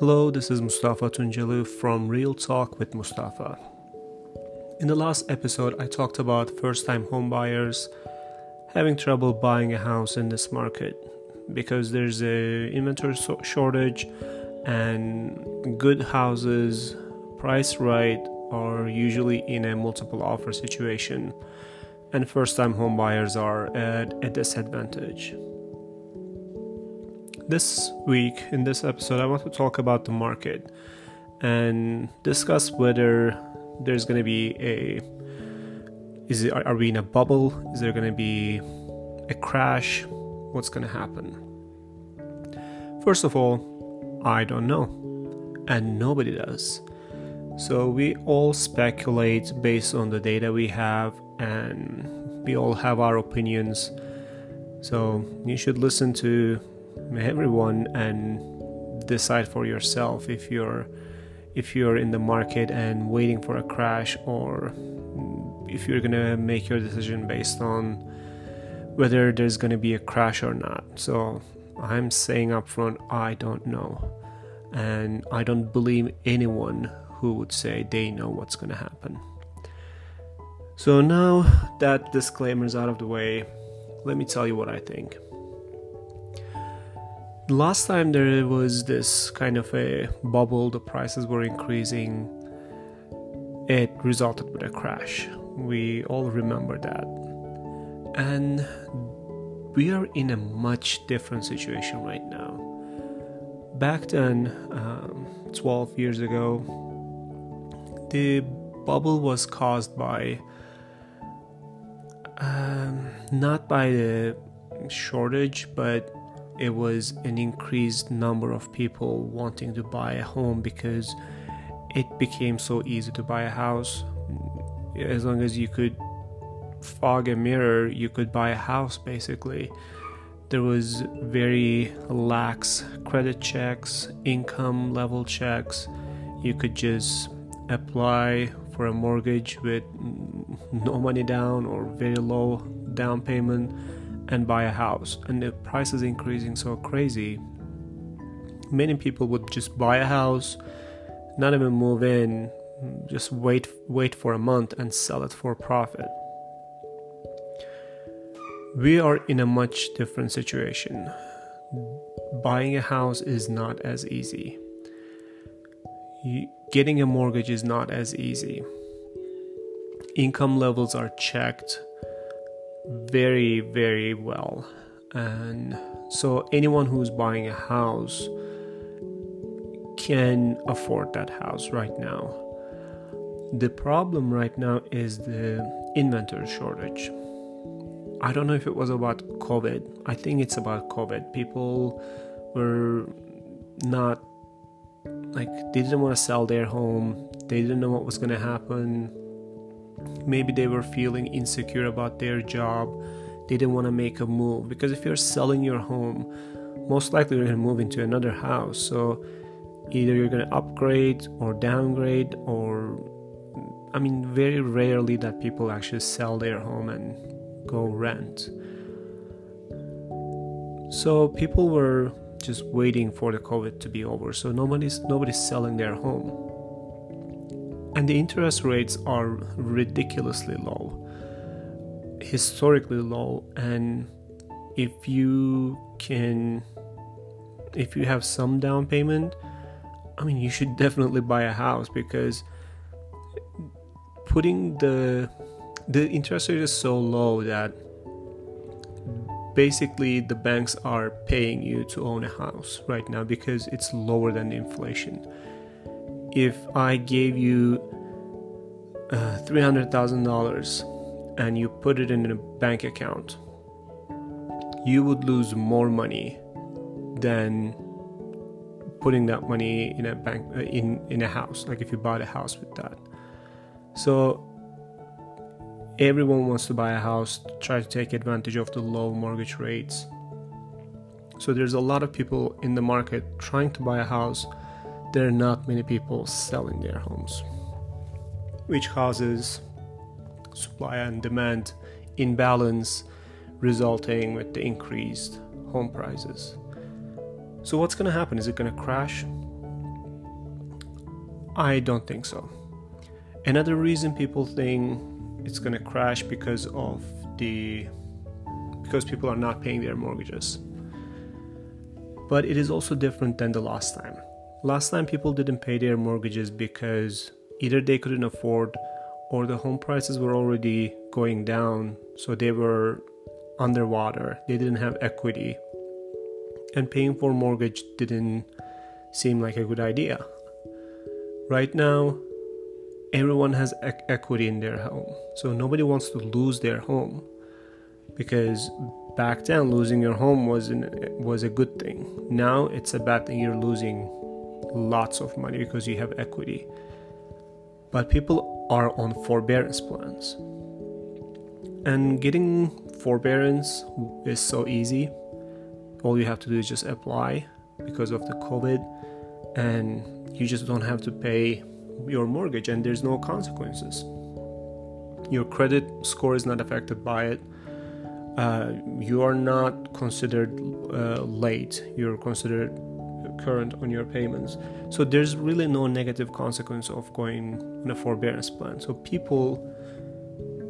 Hello, this is Mustafa Tunjalu from Real Talk with Mustafa. In the last episode, I talked about first time homebuyers having trouble buying a house in this market because there's a inventory shortage and good houses priced right are usually in a multiple offer situation and first time homebuyers are at a disadvantage. This week, in this episode, I want to talk about the market and discuss whether there's going to be a is it, are we in a bubble? Is there going to be a crash? What's going to happen? First of all, I don't know, and nobody does. So we all speculate based on the data we have, and we all have our opinions. So you should listen to everyone and decide for yourself if you're if you're in the market and waiting for a crash or if you're going to make your decision based on whether there's going to be a crash or not. So I'm saying up front I don't know. And I don't believe anyone who would say they know what's going to happen. So now that disclaimer is out of the way, let me tell you what I think last time there was this kind of a bubble, the prices were increasing, it resulted with a crash. We all remember that. And we are in a much different situation right now. Back then, um, 12 years ago, the bubble was caused by um, not by the shortage, but it was an increased number of people wanting to buy a home because it became so easy to buy a house. As long as you could fog a mirror, you could buy a house basically. There was very lax credit checks, income level checks. You could just apply for a mortgage with no money down or very low down payment and buy a house and the price is increasing so crazy many people would just buy a house not even move in just wait wait for a month and sell it for profit. We are in a much different situation. Buying a house is not as easy. Getting a mortgage is not as easy. Income levels are checked very, very well. And so anyone who's buying a house can afford that house right now. The problem right now is the inventory shortage. I don't know if it was about COVID. I think it's about COVID. People were not like they didn't want to sell their home. They didn't know what was going to happen maybe they were feeling insecure about their job. They didn't want to make a move. Because if you're selling your home most likely you're going to move into another house. So either you're going to upgrade or downgrade or i mean very rarely that people actually sell their home and go rent. So people were just waiting for the covid to be over. So nobody's nobody's selling their home and the interest rates are ridiculously low historically low. And if you can if you have some down payment i mean you should definitely buy a house because putting the the interest rate is so low that basically the banks are paying you to own a house right now because it's lower than inflation if I gave you uh, $300,000 and you put it in a bank account, you would lose more money than putting that money in a bank uh, in in a house like if you bought a house with that. So everyone wants to buy a house try to take advantage of the low mortgage rates. So there's a lot of people in the market trying to buy a house there are not many people selling their homes, which causes supply and demand imbalance, resulting with the increased home prices. So, what's going to happen? Is it going to crash? I don't think so. Another reason people think it's going to crash because of the because people are not paying their mortgages. But it is also different than the last time. Last time people didn't pay their mortgages because either they couldn't afford or the home prices were already going down, so they were underwater. They didn't have equity. And paying for a mortgage didn't seem like a good idea. Right now, everyone has equity in their home. So nobody wants to lose their home because back then losing your home was an, was a good thing. Now it's a bad thing you're losing lots of money because you have equity. But people are on forbearance plans. And getting forbearance is so easy. All you have to do is just apply because of the COVID and you just don't have to pay your mortgage and there's no consequences. Your credit score is not affected by it. Uh, you are not considered uh, late, you're considered current on your payments. So there's really no negative consequence of going on a forbearance plan. So people,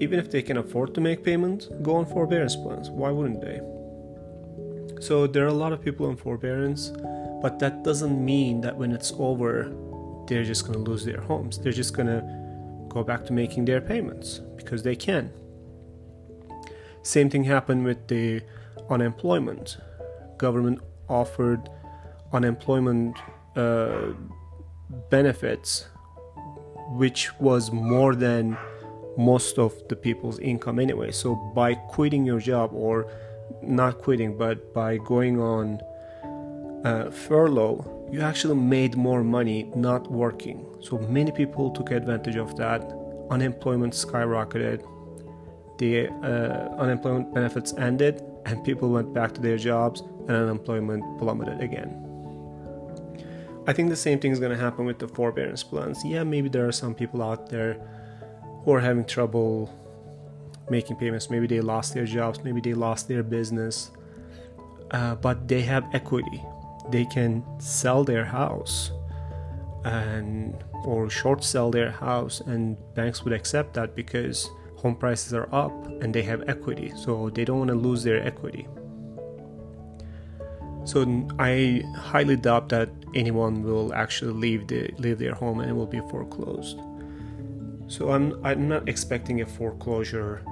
even if they can afford to make payments, go on forbearance plans. Why wouldn't they? So there are a lot of people on forbearance, but that doesn't mean that when it's over, they're just going to lose their homes. They're just going to go back to making their payments because they can. Same thing happened with the unemployment. Government offered unemployment uh, benefits, which was more than most of the people's income anyway. So by quitting your job or not quitting, but by going on uh, furlough, you actually made more money not working. So many people took advantage of that. Unemployment skyrocketed. The uh, unemployment benefits ended, and people went back to their jobs, and unemployment plummeted again. I think the same thing is going to happen with the forbearance plans. Yeah, maybe there are some people out there who are having trouble making payments. Maybe they lost their jobs, maybe they lost their business, uh, but they have equity. They can sell their house and or short sell their house and banks would accept that because home prices are up and they have equity. So they don't want to lose their equity so i highly doubt that anyone will actually leave the leave their home and it will be foreclosed so i'm i'm not expecting a foreclosure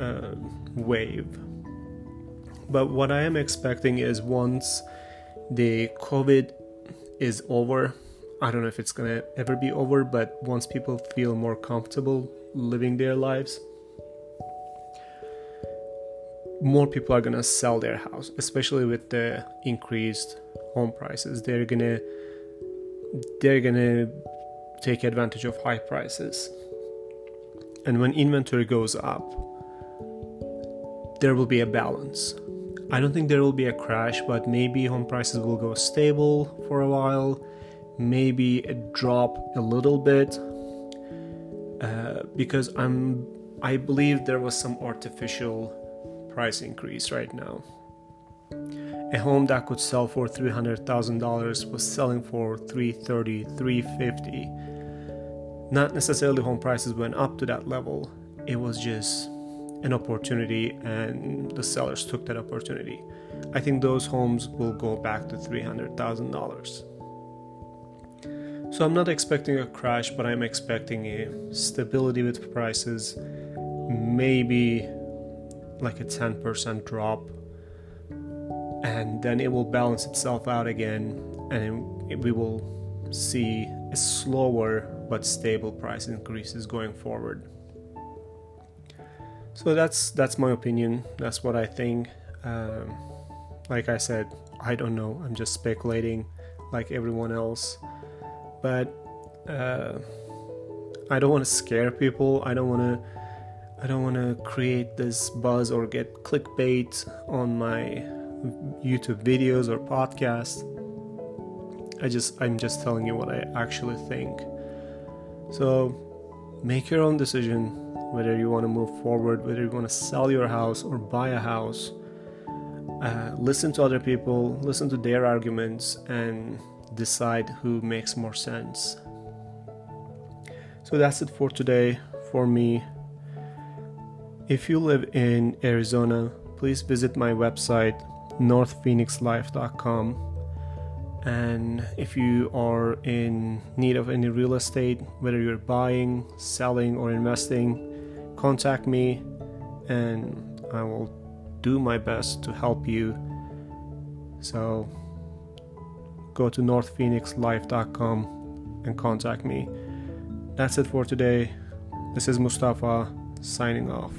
uh, wave but what i am expecting is once the COVID is over. I don't know if it's gonna ever be over, but once people feel more comfortable living their lives, more people are gonna sell their house, especially with the increased home prices. They're gonna they're gonna take advantage of high prices. And when inventory goes up, there will be a balance. I don't think there will be a crash, but maybe home prices will go stable for a while, maybe a drop a little bit, uh, because I'm I believe there was some artificial price increase right now. A home that could sell for $300,000 was selling for 330, 350. Not necessarily home prices went up to that level. It was just an opportunity and the sellers took that opportunity. I think those homes will go back to $300,000. So I'm not expecting a crash, but I'm expecting a stability with prices, maybe like a 10% drop, and then it will balance itself out again, and we will see a slower but stable price increases going forward. So that's that's my opinion. That's what I think. Um, like I said, I don't know. I'm just speculating, like everyone else. But uh, I don't want to scare people. I don't want to. I don't want to create this buzz or get clickbait on my YouTube videos or podcasts. I just I'm just telling you what I actually think. So make your own decision whether you want to move forward, whether you want to sell your house or buy a house. Uh, listen to other people, listen to their arguments, and decide who makes more sense. So that's it for today for me. If you live in Arizona, please visit my website northphoenixlife.com. And if you are in need of any real estate, whether you're buying, selling, or investing, contact me and I will do my best to help you. So go to northphoenixlife.com and contact me. That's it for today. This is Mustafa signing off.